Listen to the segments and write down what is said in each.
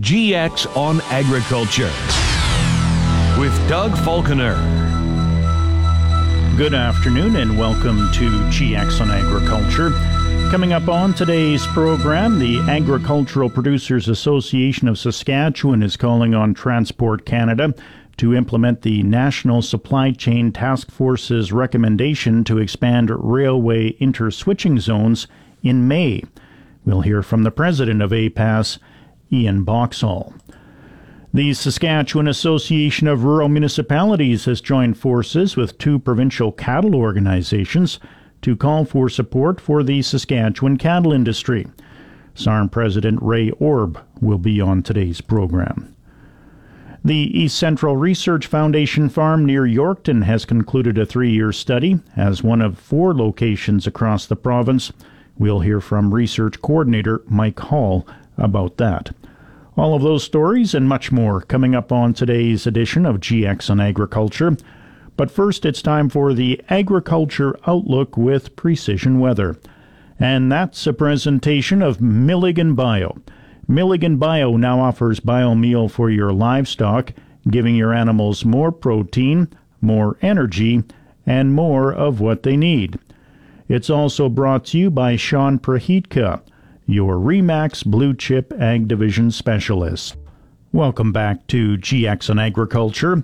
GX on Agriculture with Doug Falconer. Good afternoon and welcome to GX on Agriculture. Coming up on today's program, the Agricultural Producers Association of Saskatchewan is calling on Transport Canada to implement the National Supply Chain Task Force's recommendation to expand railway interswitching zones in May. We'll hear from the president of APAS, Ian Boxall. The Saskatchewan Association of Rural Municipalities has joined forces with two provincial cattle organizations to call for support for the Saskatchewan cattle industry. SARM President Ray Orb will be on today's program. The East Central Research Foundation farm near Yorkton has concluded a three year study as one of four locations across the province. We'll hear from research coordinator Mike Hall about that. All of those stories and much more coming up on today's edition of GX on Agriculture. But first, it's time for the Agriculture Outlook with Precision Weather. And that's a presentation of Milligan Bio. Milligan Bio now offers biomeal for your livestock, giving your animals more protein, more energy, and more of what they need. It's also brought to you by Sean Prahitka your REMAX Blue Chip Ag Division Specialist. Welcome back to GX on Agriculture.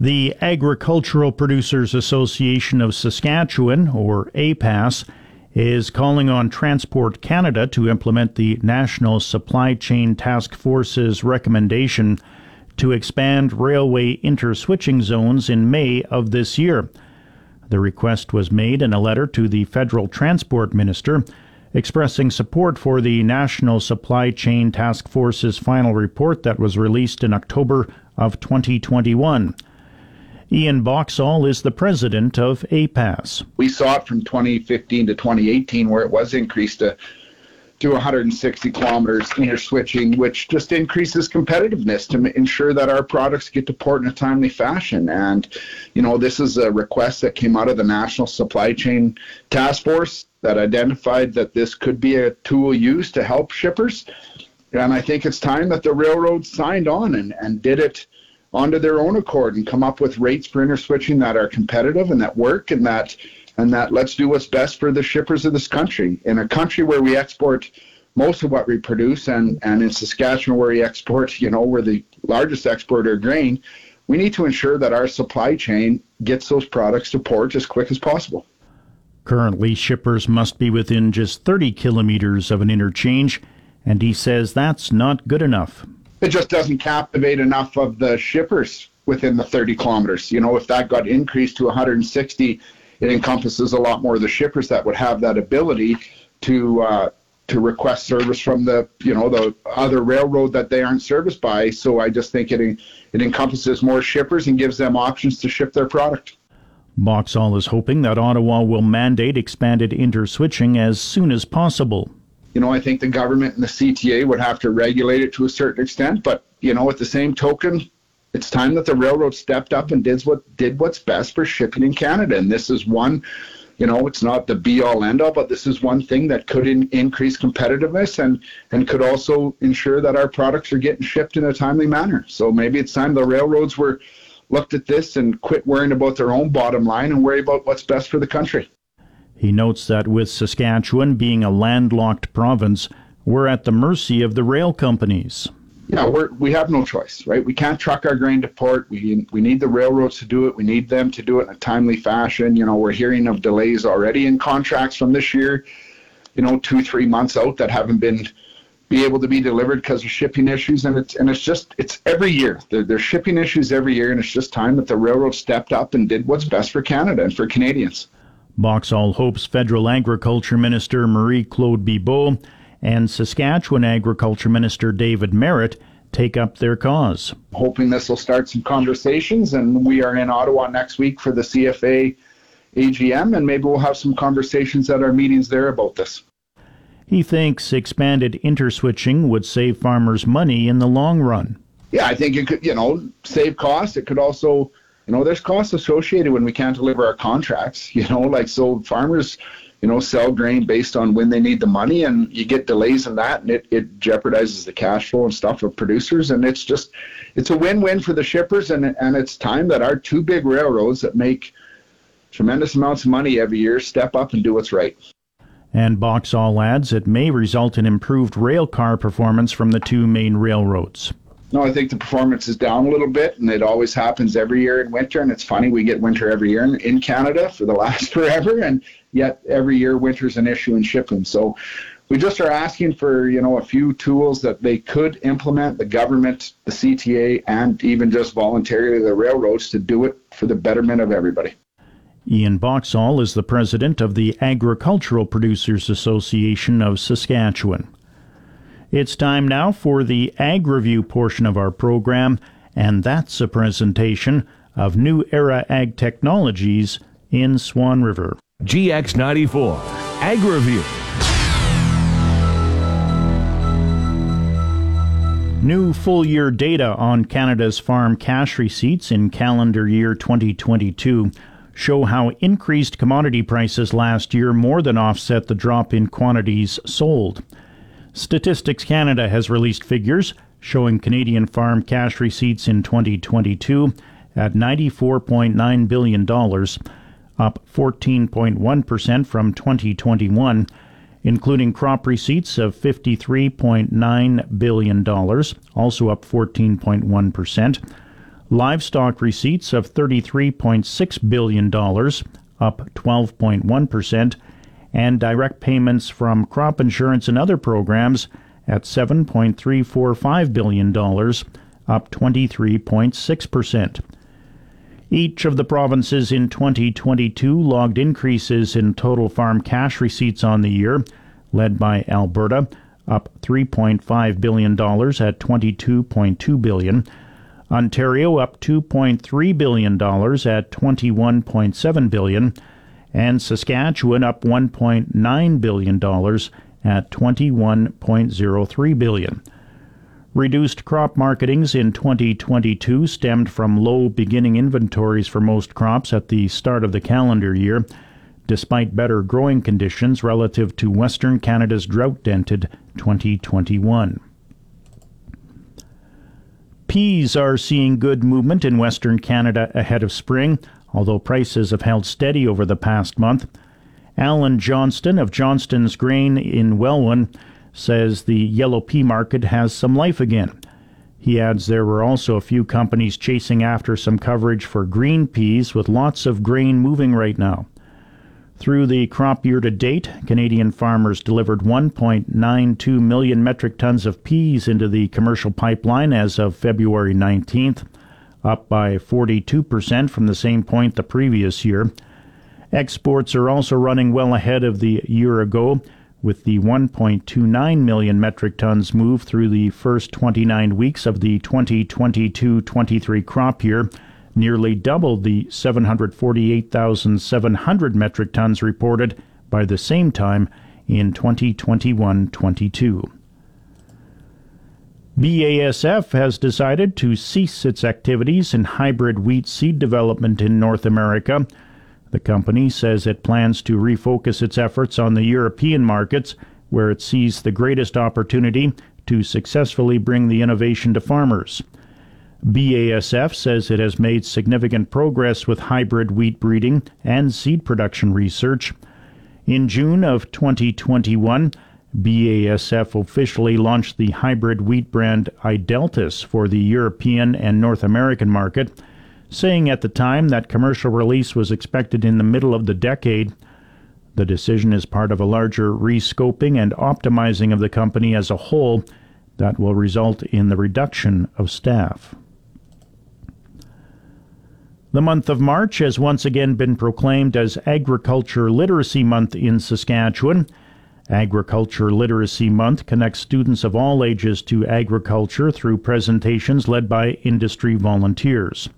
The Agricultural Producers Association of Saskatchewan, or APAS, is calling on Transport Canada to implement the National Supply Chain Task Force's recommendation to expand railway interswitching zones in May of this year. The request was made in a letter to the Federal Transport Minister expressing support for the National Supply Chain Task Force's final report that was released in October of 2021. Ian Boxall is the president of APAS. We saw it from 2015 to 2018 where it was increased to to 160 kilometers interswitching, which just increases competitiveness to ensure that our products get to port in a timely fashion. And, you know, this is a request that came out of the National Supply Chain Task Force that identified that this could be a tool used to help shippers. And I think it's time that the railroads signed on and, and did it onto their own accord and come up with rates for interswitching that are competitive and that work and that and that let's do what's best for the shippers of this country. In a country where we export most of what we produce and, and in Saskatchewan where we export, you know, we're the largest exporter of grain, we need to ensure that our supply chain gets those products to port as quick as possible. Currently, shippers must be within just 30 kilometers of an interchange, and he says that's not good enough. It just doesn't captivate enough of the shippers within the 30 kilometers. You know, if that got increased to 160, it encompasses a lot more of the shippers that would have that ability to uh, to request service from the you know the other railroad that they aren't serviced by. So I just think it it encompasses more shippers and gives them options to ship their product. Boxall is hoping that Ottawa will mandate expanded interswitching as soon as possible. You know, I think the government and the CTA would have to regulate it to a certain extent, but you know, at the same token, it's time that the railroad stepped up and did what did what's best for shipping in Canada. And this is one, you know, it's not the be all end all, but this is one thing that could in, increase competitiveness and and could also ensure that our products are getting shipped in a timely manner. So maybe it's time the railroads were looked at this and quit worrying about their own bottom line and worry about what's best for the country. He notes that with Saskatchewan being a landlocked province, we're at the mercy of the rail companies. Yeah, we're, we have no choice, right? We can't truck our grain to port. We, we need the railroads to do it. We need them to do it in a timely fashion. You know, we're hearing of delays already in contracts from this year, you know, two, three months out that haven't been be able to be delivered because of shipping issues. And it's and it's just it's every year. There, there's shipping issues every year, and it's just time that the railroad stepped up and did what's best for Canada and for Canadians. Boxall hopes Federal Agriculture Minister Marie Claude Bibeau and Saskatchewan Agriculture Minister David Marit take up their cause. Hoping this will start some conversations, and we are in Ottawa next week for the CFA AGM, and maybe we'll have some conversations at our meetings there about this. He thinks expanded interswitching would save farmers money in the long run. Yeah, I think it could, you know, save costs. It could also, you know, there's costs associated when we can't deliver our contracts, you know, like so farmers, you know, sell grain based on when they need the money, and you get delays in that, and it, it jeopardizes the cash flow and stuff of producers, and it's just, it's a win-win for the shippers, and and it's time that our two big railroads that make tremendous amounts of money every year step up and do what's right. And Boxall adds it may result in improved rail car performance from the two main railroads. No, I think the performance is down a little bit, and it always happens every year in winter. And it's funny, we get winter every year in, in Canada for the last forever, and yet every year winter's an issue in shipping. So we just are asking for you know a few tools that they could implement, the government, the CTA, and even just voluntarily the railroads to do it for the betterment of everybody. Ian Boxall is the president of the Agricultural Producers Association of Saskatchewan. It's time now for the Ag Review portion of our program, and that's a presentation of New Era Ag Technologies in Swan River. GX94 Ag Review. New full year data on Canada's farm cash receipts in calendar year 2022 show how increased commodity prices last year more than offset the drop in quantities sold. Statistics Canada has released figures showing Canadian farm cash receipts in 2022 at $94.9 billion, up 14.1% from 2021, including crop receipts of $53.9 billion, also up 14.1%, livestock receipts of $33.6 billion, up 12.1%, and direct payments from crop insurance and other programs at $7.345 billion, up 23.6%. Each of the provinces in 2022 logged increases in total farm cash receipts on the year, led by Alberta, up $3.5 billion at 22.2 billion, Ontario up $2.3 billion at $21.7 billion, and Saskatchewan up $1.9 billion at 21.03 billion. Reduced crop marketings in 2022 stemmed from low beginning inventories for most crops at the start of the calendar year, despite better growing conditions relative to Western Canada's drought dented 2021. Peas are seeing good movement in Western Canada ahead of spring, although prices have held steady over the past month. Alan Johnston of Johnston's Grain in Welwyn says the yellow pea market has some life again. He adds there were also a few companies chasing after some coverage for green peas with lots of grain moving right now. Through the crop year to date, Canadian farmers delivered 1.92 million metric tons of peas into the commercial pipeline as of February 19th up by 42% from the same point the previous year. Exports are also running well ahead of the year ago, with the 1.29 million metric tons moved through the first 29 weeks of the 2022 23 crop year, nearly double the 748,700 metric tons reported by the same time in 2021 22. BASF has decided to cease its activities in hybrid wheat seed development in North America. The company says it plans to refocus its efforts on the European markets, where it sees the greatest opportunity to successfully bring the innovation to farmers. BASF says it has made significant progress with hybrid wheat breeding and seed production research. In June of 2021, BASF officially launched the hybrid wheat brand Ideltis for the European and North American market, saying at the time that commercial release was expected in the middle of the decade. The decision is part of a larger rescoping and optimizing of the company as a whole that will result in the reduction of staff. The month of March has once again been proclaimed as Agriculture Literacy Month in Saskatchewan. Agriculture Literacy Month connects students of all ages to agriculture through presentations led by industry volunteers.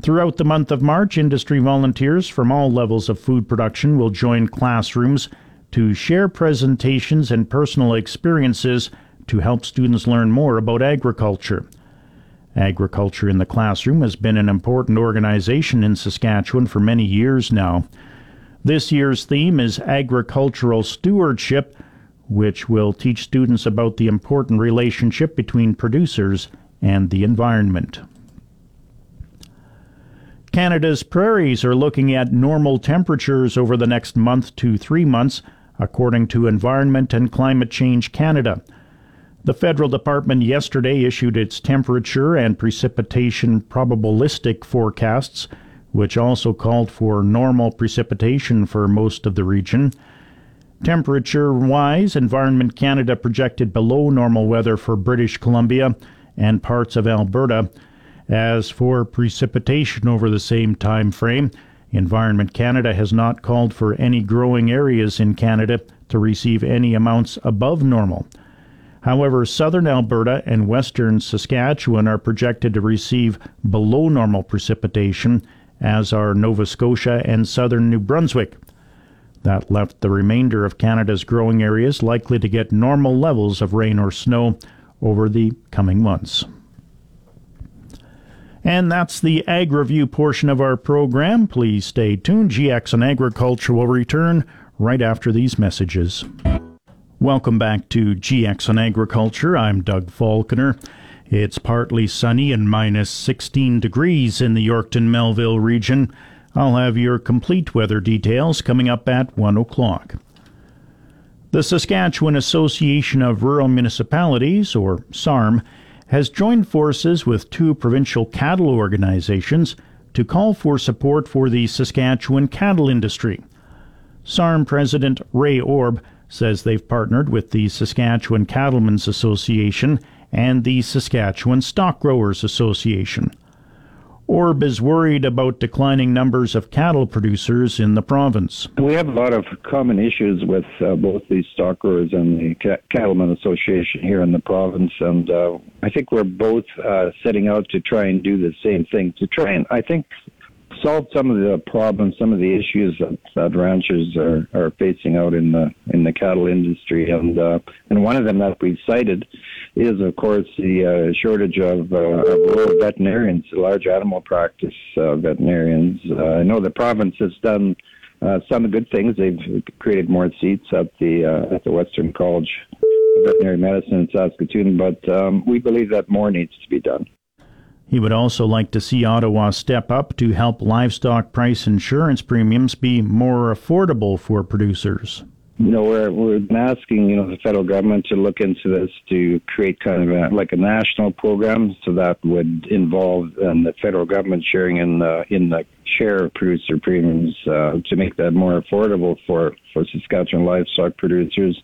Throughout the month of March, industry volunteers from all levels of food production will join classrooms to share presentations and personal experiences to help students learn more about agriculture. Agriculture in the Classroom has been an important organization in Saskatchewan for many years now. This year's theme is agricultural stewardship, which will teach students about the important relationship between producers and the environment. Canada's prairies are looking at normal temperatures over the next month to three months, according to Environment and Climate Change Canada. The federal department yesterday issued its temperature and precipitation probabilistic forecasts, which also called for normal precipitation for most of the region. Temperature wise, Environment Canada projected below normal weather for British Columbia and parts of Alberta. As for precipitation over the same time frame, Environment Canada has not called for any growing areas in Canada to receive any amounts above normal. However, southern Alberta and western Saskatchewan are projected to receive below normal precipitation, as are Nova Scotia and southern New Brunswick. That left the remainder of Canada's growing areas likely to get normal levels of rain or snow over the coming months. And that's the Ag Review portion of our program. Please stay tuned. GX on Agriculture will return right after these messages. Welcome back to GX on Agriculture. I'm Doug Falconer. It's partly sunny and minus 16 degrees in the Yorkton Melville region. I'll have your complete weather details coming up at 1 o'clock. The Saskatchewan Association of Rural Municipalities, or SARM, has joined forces with two provincial cattle organizations to call for support for the Saskatchewan cattle industry. SARM President Ray Orb says they've partnered with the Saskatchewan Cattlemen's Association and the Saskatchewan Stock Growers Association. Orb is worried about declining numbers of cattle producers in the province. We have a lot of common issues with uh, both the stock growers and the C- Cattlemen Association here in the province, and uh, I think we're both uh, setting out to try and do the same thing to try and, I think, solve some of the problems, some of the issues that, that ranchers are, are facing out in the in the cattle industry, and uh, and one of them that we've cited is, of course, the uh, shortage of, uh, of rural veterinarians, large animal practice uh, veterinarians. Uh, I know the province has done uh, some good things. They've created more seats at the uh, at the Western College of Veterinary Medicine in Saskatoon, but um, we believe that more needs to be done. He would also like to see Ottawa step up to help livestock price insurance premiums be more affordable for producers. You know, we're we're asking you know the federal government to look into this to create kind of a, like a national program, so that would involve um, the federal government sharing in the in the share of producer premiums uh, to make that more affordable for for Saskatchewan livestock producers.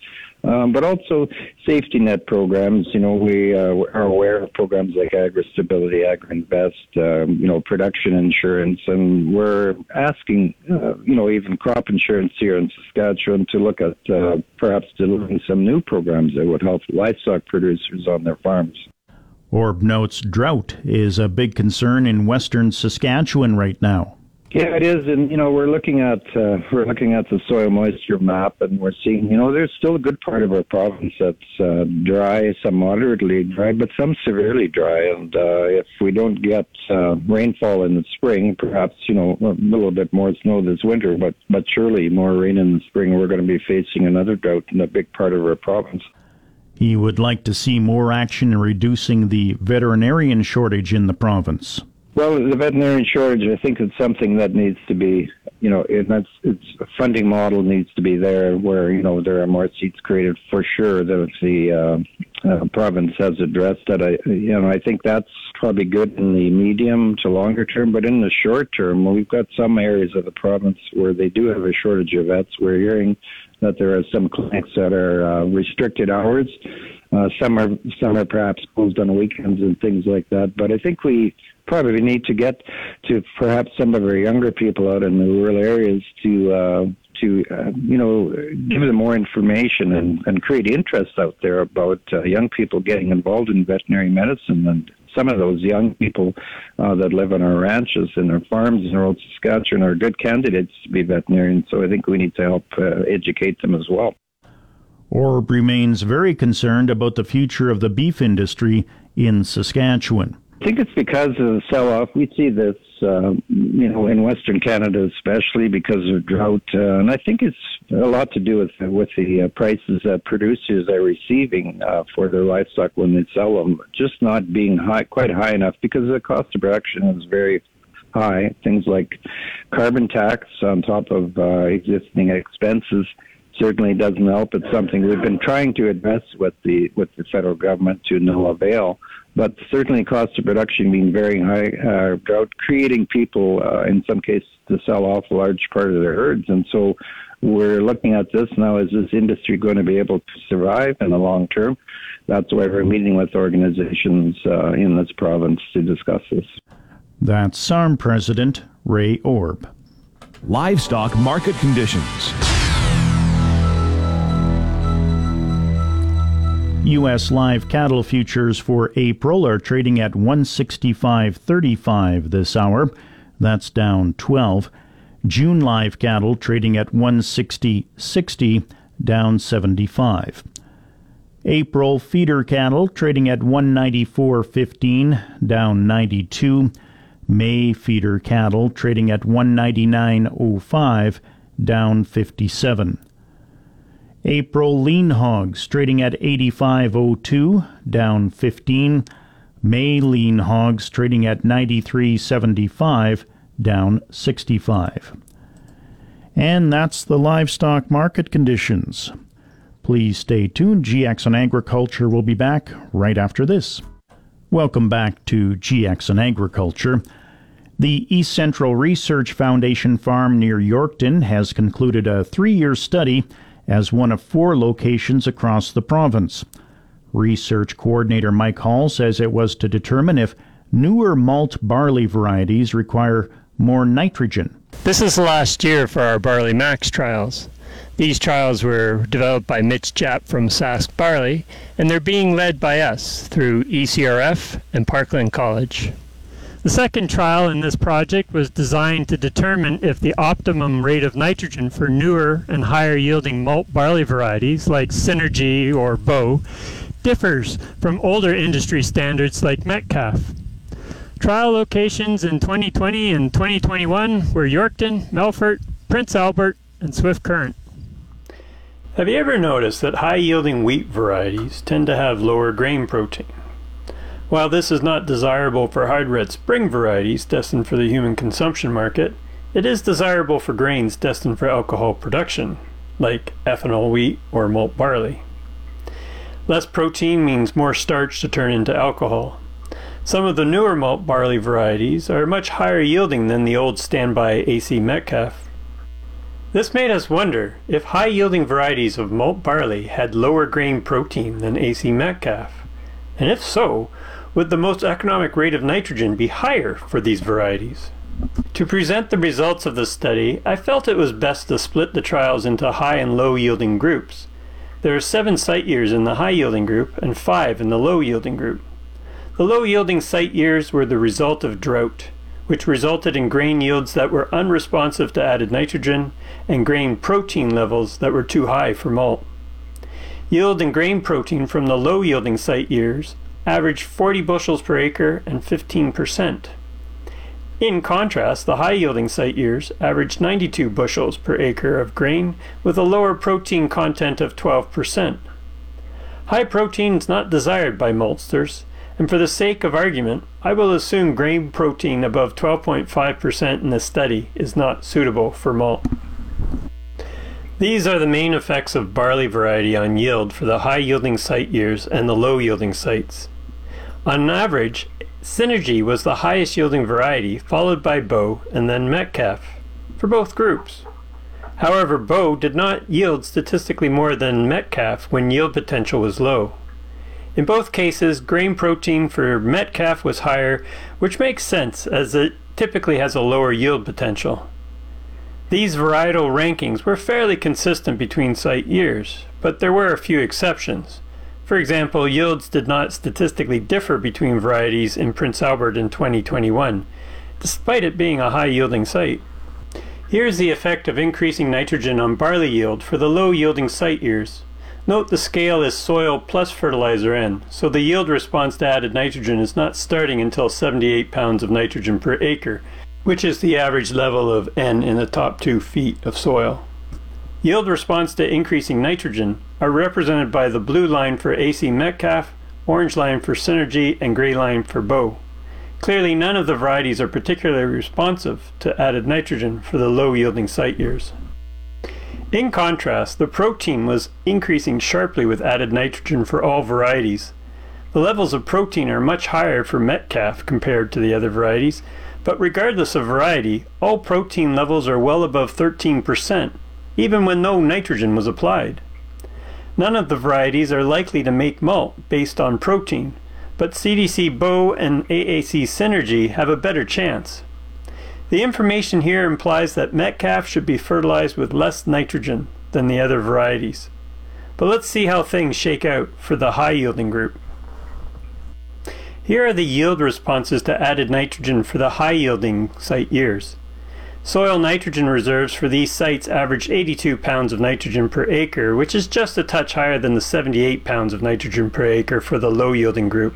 Um, but also safety net programs. You know, we uh, are aware of programs like Agri Stability, Agri Invest, um, you know, production insurance, and we're asking, uh, you know, even crop insurance here in Saskatchewan to look at uh, perhaps delivering some new programs that would help livestock producers on their farms. Orb notes drought is a big concern in western Saskatchewan right now. Yeah, it is, and you know we're looking at uh, we're looking at the soil moisture map, and we're seeing you know there's still a good part of our province that's uh, dry, some moderately dry, but some severely dry. And uh, if we don't get uh, rainfall in the spring, perhaps you know a little bit more snow this winter, but but surely more rain in the spring, we're going to be facing another drought in a big part of our province. He would like to see more action in reducing the veterinarian shortage in the province. Well, the veterinarian shortage, I think it's something that needs to be, you know, and that's it's a funding model needs to be there where you know there are more seats created for sure. That the uh, uh, province has addressed that. I, you know, I think that's probably good in the medium to longer term, but in the short term, we've got some areas of the province where they do have a shortage of vets. We're hearing that there are some clinics that are uh, restricted hours. Uh, some are some are perhaps closed on weekends and things like that. But I think we probably need to get to perhaps some of our younger people out in the rural areas to uh, to uh, you know give them more information and, and create interest out there about uh, young people getting involved in veterinary medicine and some of those young people uh, that live on our ranches and our farms in rural Saskatchewan are good candidates to be veterinarians. So I think we need to help uh, educate them as well. Orb remains very concerned about the future of the beef industry in Saskatchewan. I think it's because of the sell-off. We see this, uh, you know, in Western Canada especially because of drought, uh, and I think it's a lot to do with with the uh, prices that producers are receiving uh, for their livestock when they sell them, just not being high, quite high enough because the cost of production is very high. Things like carbon tax on top of uh, existing expenses certainly doesn't help. It's something we've been trying to address with the with the federal government to no avail. But certainly, cost of production being very high, uh, drought creating people uh, in some cases to sell off a large part of their herds, and so we're looking at this now. Is this industry going to be able to survive in the long term? That's why we're meeting with organizations uh, in this province to discuss this. That's SARM President Ray Orb. Livestock market conditions. U.S. live cattle futures for April are trading at 165.35 this hour. That's down 12. June live cattle trading at 160.60, down 75. April feeder cattle trading at 194.15, down 92. May feeder cattle trading at 199.05, down 57. April lean hogs trading at 85.02, down 15. May lean hogs trading at 93.75, down 65. And that's the livestock market conditions. Please stay tuned. GX on Agriculture will be back right after this. Welcome back to GX on Agriculture. The East Central Research Foundation farm near Yorkton has concluded a three year study as one of four locations across the province. Research coordinator Mike Hall says it was to determine if newer malt barley varieties require more nitrogen. This is last year for our Barley Max trials. These trials were developed by Mitch Japp from Sask Barley, and they're being led by us through ECRF and Parkland College. The second trial in this project was designed to determine if the optimum rate of nitrogen for newer and higher yielding malt barley varieties like Synergy or Bow differs from older industry standards like Metcalfe. Trial locations in 2020 and 2021 were Yorkton, Melfort, Prince Albert, and Swift Current. Have you ever noticed that high yielding wheat varieties tend to have lower grain protein? While this is not desirable for hard red spring varieties destined for the human consumption market, it is desirable for grains destined for alcohol production, like ethanol wheat or malt barley. Less protein means more starch to turn into alcohol. Some of the newer malt barley varieties are much higher yielding than the old standby AC Metcalfe. This made us wonder if high yielding varieties of malt barley had lower grain protein than AC Metcalfe, and if so, would the most economic rate of nitrogen be higher for these varieties? To present the results of the study, I felt it was best to split the trials into high and low yielding groups. There are seven site years in the high yielding group and five in the low yielding group. The low yielding site years were the result of drought, which resulted in grain yields that were unresponsive to added nitrogen and grain protein levels that were too high for malt. Yield and grain protein from the low yielding site years averaged 40 bushels per acre and 15%. In contrast, the high yielding site years averaged 92 bushels per acre of grain with a lower protein content of 12%. High protein is not desired by maltsters, and for the sake of argument, I will assume grain protein above 12.5% in the study is not suitable for malt. These are the main effects of barley variety on yield for the high yielding site years and the low yielding sites. On average, Synergy was the highest yielding variety, followed by Bow and then Metcalfe for both groups. However, Bow did not yield statistically more than Metcalfe when yield potential was low. In both cases, grain protein for Metcalfe was higher, which makes sense as it typically has a lower yield potential. These varietal rankings were fairly consistent between site years, but there were a few exceptions. For example, yields did not statistically differ between varieties in Prince Albert in 2021, despite it being a high yielding site. Here's the effect of increasing nitrogen on barley yield for the low yielding site years. Note the scale is soil plus fertilizer N, so the yield response to added nitrogen is not starting until 78 pounds of nitrogen per acre, which is the average level of N in the top two feet of soil. Yield response to increasing nitrogen are represented by the blue line for AC Metcalfe, orange line for Synergy, and gray line for Bow. Clearly, none of the varieties are particularly responsive to added nitrogen for the low yielding site years. In contrast, the protein was increasing sharply with added nitrogen for all varieties. The levels of protein are much higher for Metcalfe compared to the other varieties, but regardless of variety, all protein levels are well above 13%, even when no nitrogen was applied. None of the varieties are likely to make malt based on protein, but CDC Bow and AAC Synergy have a better chance. The information here implies that Metcalfe should be fertilized with less nitrogen than the other varieties. But let's see how things shake out for the high yielding group. Here are the yield responses to added nitrogen for the high yielding site years. Soil nitrogen reserves for these sites average 82 pounds of nitrogen per acre, which is just a touch higher than the 78 pounds of nitrogen per acre for the low yielding group.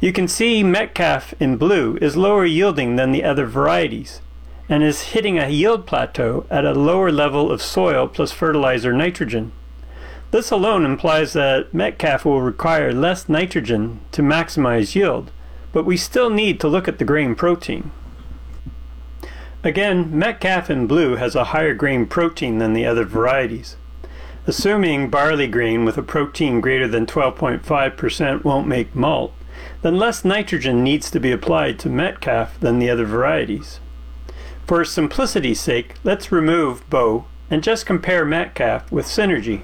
You can see Metcalfe in blue is lower yielding than the other varieties and is hitting a yield plateau at a lower level of soil plus fertilizer nitrogen. This alone implies that Metcalfe will require less nitrogen to maximize yield, but we still need to look at the grain protein. Again, Metcalfe in blue has a higher grain protein than the other varieties. Assuming barley grain with a protein greater than 12.5% won't make malt, then less nitrogen needs to be applied to Metcalfe than the other varieties. For simplicity's sake, let's remove Bow and just compare Metcalfe with Synergy.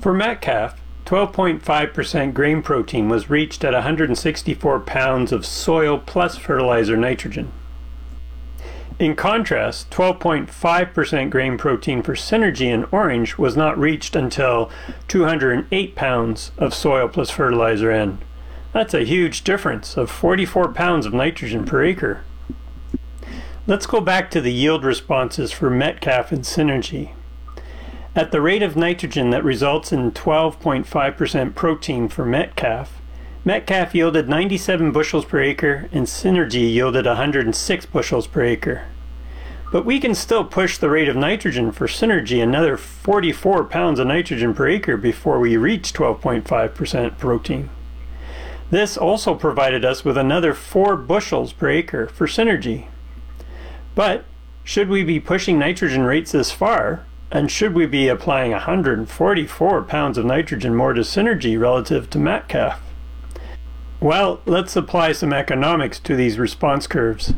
For Metcalfe, 12.5% grain protein was reached at 164 pounds of soil plus fertilizer nitrogen. In contrast, 12.5% grain protein for Synergy in orange was not reached until 208 pounds of soil plus fertilizer N. That's a huge difference of 44 pounds of nitrogen per acre. Let's go back to the yield responses for Metcalfe and Synergy. At the rate of nitrogen that results in 12.5% protein for Metcalfe, Metcalfe yielded 97 bushels per acre and Synergy yielded 106 bushels per acre. But we can still push the rate of nitrogen for Synergy another 44 pounds of nitrogen per acre before we reach 12.5% protein. This also provided us with another 4 bushels per acre for Synergy. But should we be pushing nitrogen rates this far, and should we be applying 144 pounds of nitrogen more to Synergy relative to Metcalfe? Well, let's apply some economics to these response curves.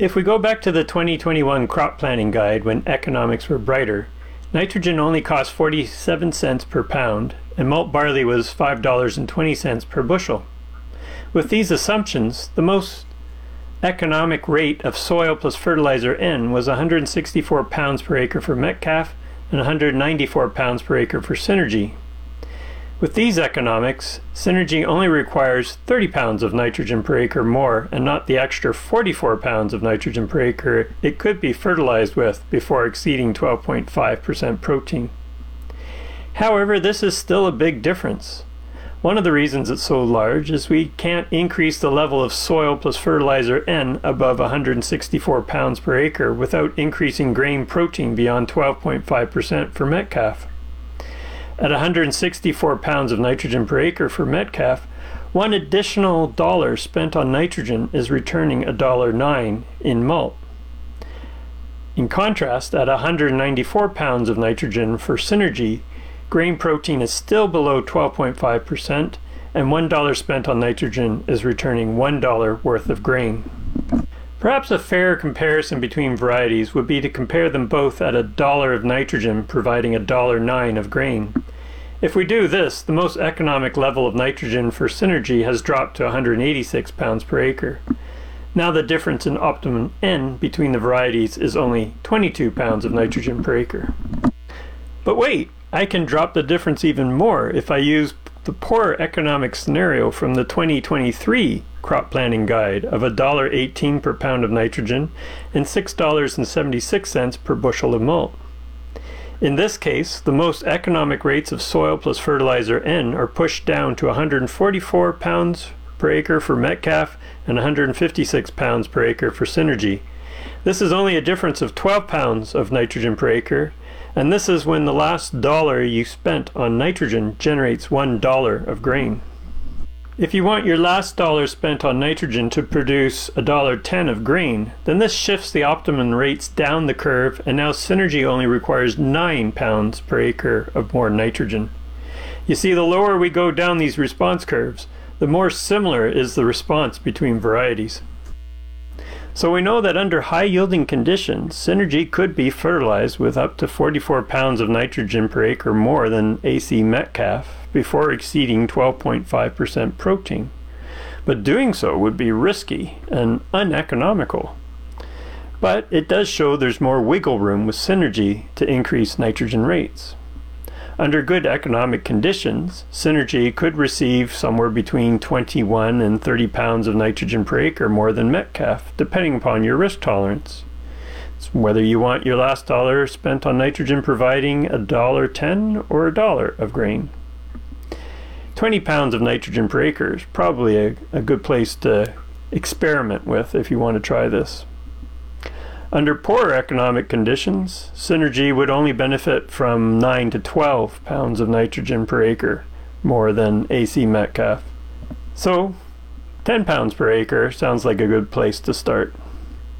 If we go back to the 2021 crop planning guide when economics were brighter, nitrogen only cost 47 cents per pound and malt barley was $5.20 per bushel. With these assumptions, the most economic rate of soil plus fertilizer N was 164 pounds per acre for Metcalfe and 194 pounds per acre for Synergy. With these economics, Synergy only requires 30 pounds of nitrogen per acre more and not the extra 44 pounds of nitrogen per acre it could be fertilized with before exceeding 12.5% protein. However, this is still a big difference. One of the reasons it's so large is we can't increase the level of soil plus fertilizer N above 164 pounds per acre without increasing grain protein beyond 12.5% for Metcalfe. At 164 pounds of nitrogen per acre for Metcalfe, one additional dollar spent on nitrogen is returning a dollar nine in malt. In contrast, at 194 pounds of nitrogen for Synergy, grain protein is still below 12.5%, and $1 spent on nitrogen is returning $1 worth of grain. Perhaps a fair comparison between varieties would be to compare them both at a dollar of nitrogen providing a dollar nine of grain. If we do this, the most economic level of nitrogen for Synergy has dropped to 186 pounds per acre. Now the difference in optimum N between the varieties is only 22 pounds of nitrogen per acre. But wait, I can drop the difference even more if I use the poor economic scenario from the 2023 crop planning guide of $1.18 per pound of nitrogen and $6.76 per bushel of malt. In this case, the most economic rates of soil plus fertilizer N are pushed down to 144 pounds per acre for Metcalfe and 156 pounds per acre for Synergy. This is only a difference of 12 pounds of nitrogen per acre, and this is when the last dollar you spent on nitrogen generates one dollar of grain. If you want your last dollar spent on nitrogen to produce a dollar ten of grain, then this shifts the optimum rates down the curve and now Synergy only requires 9 pounds per acre of more nitrogen. You see, the lower we go down these response curves, the more similar is the response between varieties. So we know that under high yielding conditions, Synergy could be fertilized with up to 44 pounds of nitrogen per acre more than AC Metcalfe before exceeding 12.5% protein. But doing so would be risky and uneconomical. But it does show there's more wiggle room with Synergy to increase nitrogen rates. Under good economic conditions, Synergy could receive somewhere between 21 and 30 pounds of nitrogen per acre more than Metcalfe, depending upon your risk tolerance. It's whether you want your last dollar spent on nitrogen providing a dollar ten or a dollar of grain. 20 pounds of nitrogen per acre is probably a, a good place to experiment with if you want to try this. Under poorer economic conditions, Synergy would only benefit from 9 to 12 pounds of nitrogen per acre more than AC Metcalfe. So, 10 pounds per acre sounds like a good place to start.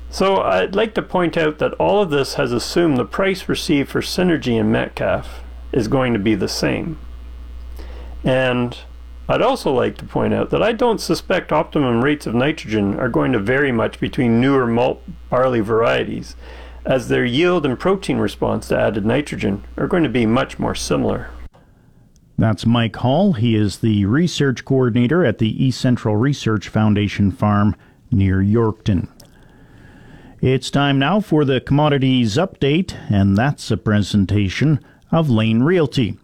So, I'd like to point out that all of this has assumed the price received for Synergy and Metcalfe is going to be the same. And I'd also like to point out that I don't suspect optimum rates of nitrogen are going to vary much between newer malt barley varieties, as their yield and protein response to added nitrogen are going to be much more similar. That's Mike Hall. He is the research coordinator at the East Central Research Foundation farm near Yorkton. It's time now for the commodities update, and that's a presentation of Lane Realty.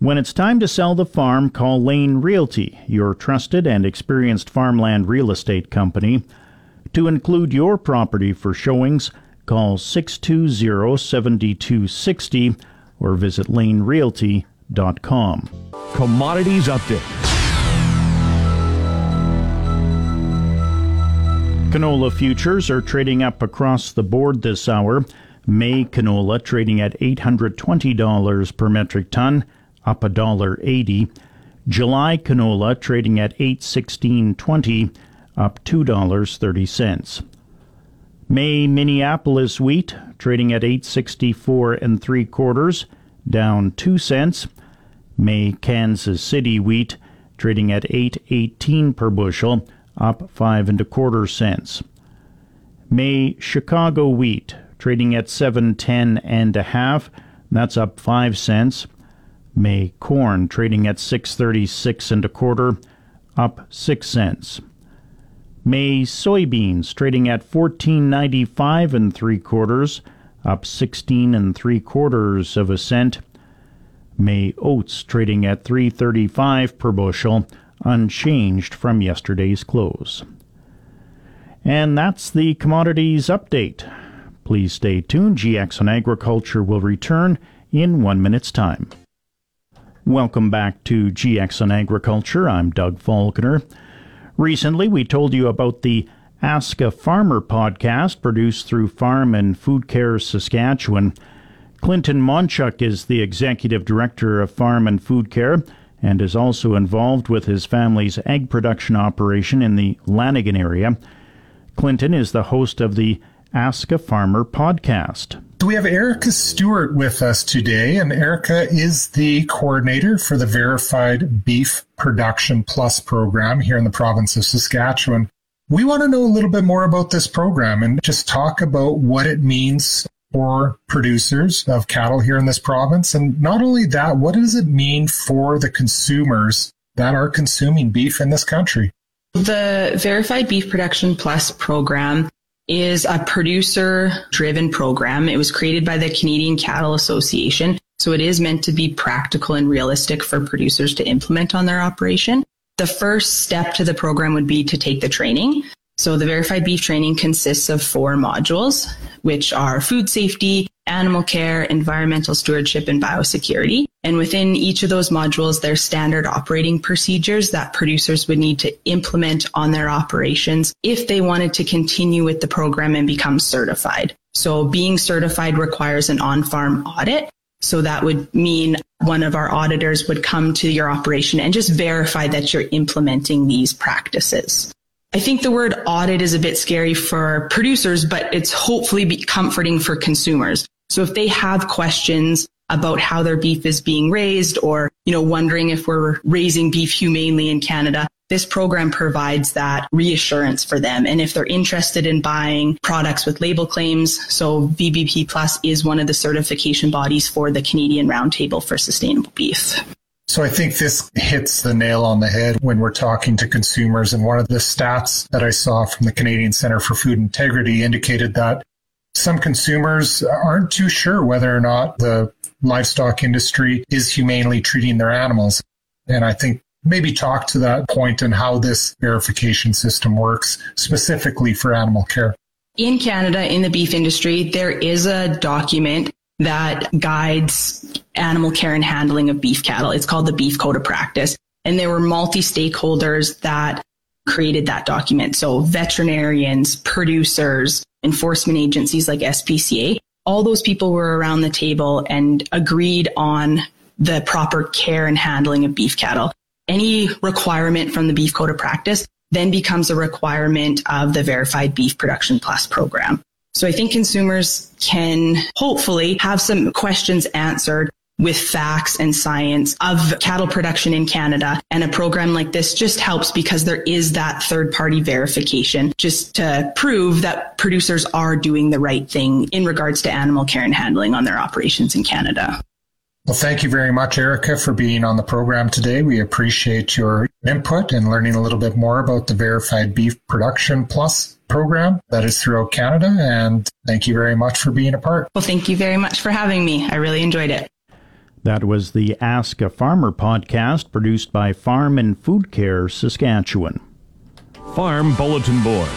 When it's time to sell the farm, call Lane Realty, your trusted and experienced farmland real estate company. To include your property for showings, call 620-7260 or visit lanerealty.com. Commodities Update. Canola futures are trading up across the board this hour. May canola trading at $820 per metric ton up a dollar eighty. July canola trading at eight sixteen twenty, up two dollars thirty cents. May Minneapolis wheat trading at eight sixty four and three quarters, down two cents. May Kansas City wheat trading at eight eighteen per bushel, up five and a quarter cents. May Chicago wheat trading at seven ten and a half, that's up five cents. May corn trading at 636 and a quarter, up 6 cents. May soybeans trading at 14.95 and 3 quarters, up 16 and 3 quarters of a cent. May oats trading at 3.35 per bushel, unchanged from yesterday's close. And that's the commodities update. Please stay tuned. GX on Agriculture will return in one minute's time. Welcome back to GX on Agriculture. I'm Doug Falconer. Recently, we told you about the Ask a Farmer podcast produced through Farm and Food Care Saskatchewan. Clinton Monchuk is the executive director of Farm and Food Care and is also involved with his family's egg production operation in the Lanigan area. Clinton is the host of the Ask a Farmer podcast. We have Erica Stewart with us today, and Erica is the coordinator for the Verified Beef Production Plus program here in the province of Saskatchewan. We want to know a little bit more about this program and just talk about what it means for producers of cattle here in this province. And not only that, what does it mean for the consumers that are consuming beef in this country? The Verified Beef Production Plus program is a producer driven program. It was created by the Canadian Cattle Association. So it is meant to be practical and realistic for producers to implement on their operation. The first step to the program would be to take the training. So the verified beef training consists of four modules, which are food safety, animal care, environmental stewardship, and biosecurity. And within each of those modules, there's standard operating procedures that producers would need to implement on their operations if they wanted to continue with the program and become certified. So being certified requires an on-farm audit. So that would mean one of our auditors would come to your operation and just verify that you're implementing these practices. I think the word audit is a bit scary for producers, but it's hopefully be comforting for consumers. So if they have questions about how their beef is being raised or, you know, wondering if we're raising beef humanely in Canada, this program provides that reassurance for them. And if they're interested in buying products with label claims, so VBP Plus is one of the certification bodies for the Canadian Roundtable for Sustainable Beef. So I think this hits the nail on the head when we're talking to consumers. And one of the stats that I saw from the Canadian Center for Food Integrity indicated that some consumers aren't too sure whether or not the livestock industry is humanely treating their animals. And I think maybe talk to that point and how this verification system works specifically for animal care. In Canada, in the beef industry, there is a document that guides animal care and handling of beef cattle. It's called the Beef Code of Practice. And there were multi stakeholders that created that document. So veterinarians, producers, enforcement agencies like SPCA, all those people were around the table and agreed on the proper care and handling of beef cattle any requirement from the Beef Code of Practice then becomes a requirement of the Verified Beef Production Plus program. So I think consumers can hopefully have some questions answered with facts and science of cattle production in Canada. And a program like this just helps because there is that third party verification just to prove that producers are doing the right thing in regards to animal care and handling on their operations in Canada. Well, thank you very much, Erica, for being on the program today. We appreciate your input and learning a little bit more about the Verified Beef Production Plus program that is throughout Canada. And thank you very much for being a part. Well, thank you very much for having me. I really enjoyed it. That was the Ask a Farmer podcast produced by Farm and Food Care Saskatchewan. Farm Bulletin Board.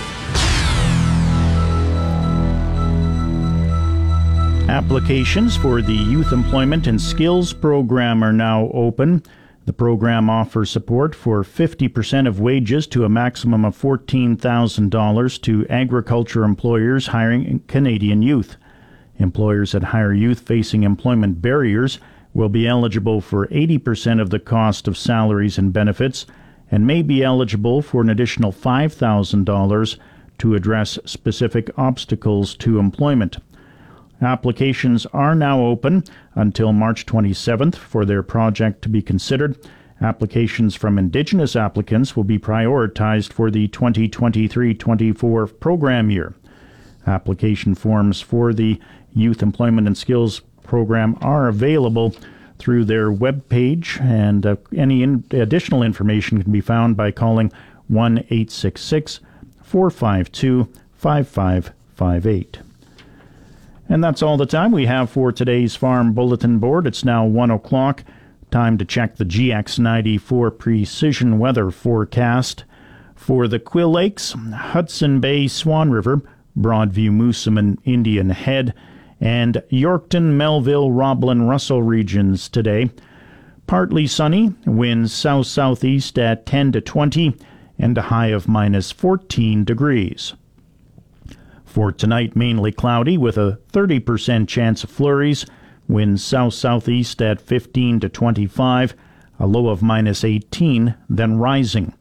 Applications for the Youth Employment and Skills Program are now open. The program offers support for 50% of wages to a maximum of $14,000 to agriculture employers hiring Canadian youth. Employers that hire youth facing employment barriers will be eligible for 80% of the cost of salaries and benefits and may be eligible for an additional $5,000 to address specific obstacles to employment. Applications are now open until March 27th for their project to be considered. Applications from Indigenous applicants will be prioritized for the 2023 24 program year. Application forms for the Youth Employment and Skills Program are available through their web page, and uh, any in- additional information can be found by calling 1 866 452 5558. And that's all the time we have for today's Farm Bulletin Board. It's now 1 o'clock. Time to check the GX94 precision weather forecast. For the Quill Lakes, Hudson Bay, Swan River, Broadview, Moosomin, Indian Head, and Yorkton, Melville, Roblin, Russell regions today. Partly sunny, winds south southeast at 10 to 20, and a high of minus 14 degrees. For tonight, mainly cloudy with a 30% chance of flurries. Winds south southeast at 15 to 25, a low of minus 18, then rising.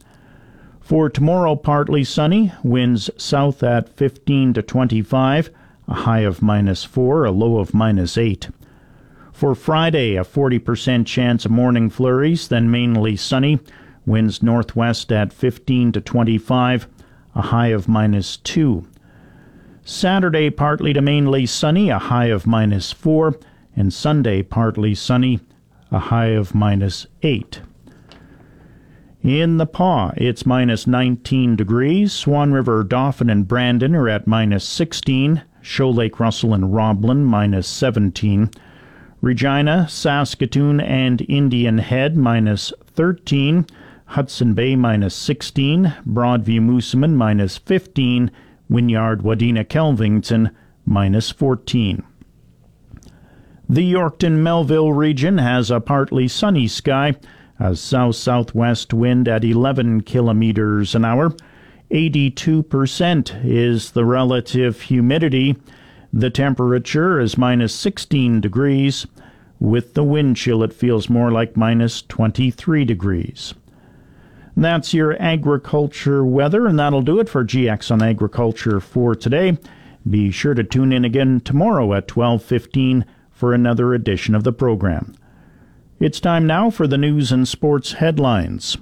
For tomorrow, partly sunny, winds south at 15 to 25, a high of minus 4, a low of minus 8. For Friday, a 40% chance of morning flurries, then mainly sunny, winds northwest at 15 to 25, a high of minus 2. Saturday, partly to mainly sunny, a high of minus 4, and Sunday, partly sunny, a high of minus 8. In the Pas, it's minus 19 degrees. Swan River, Dauphin, and Brandon are at minus 16. Shoal Lake, Russell, and Roblin, minus 17. Regina, Saskatoon, and Indian Head, minus 13. Hudson Bay, minus 16. Broadview, Moosomin, minus 15 Wynyard, Wadena, Kelvington, minus 14. The Yorkton Melville region has a partly sunny sky, a south southwest wind at 11 kilometers an hour. 82% is the relative humidity. The temperature is minus 16 degrees. With the wind chill, it feels more like minus 23 degrees. That's your agriculture weather, and that'll do it for GX on Agriculture for today. Be sure to tune in again tomorrow at 12:15 for another edition of the program. It's time now for the news and sports headlines.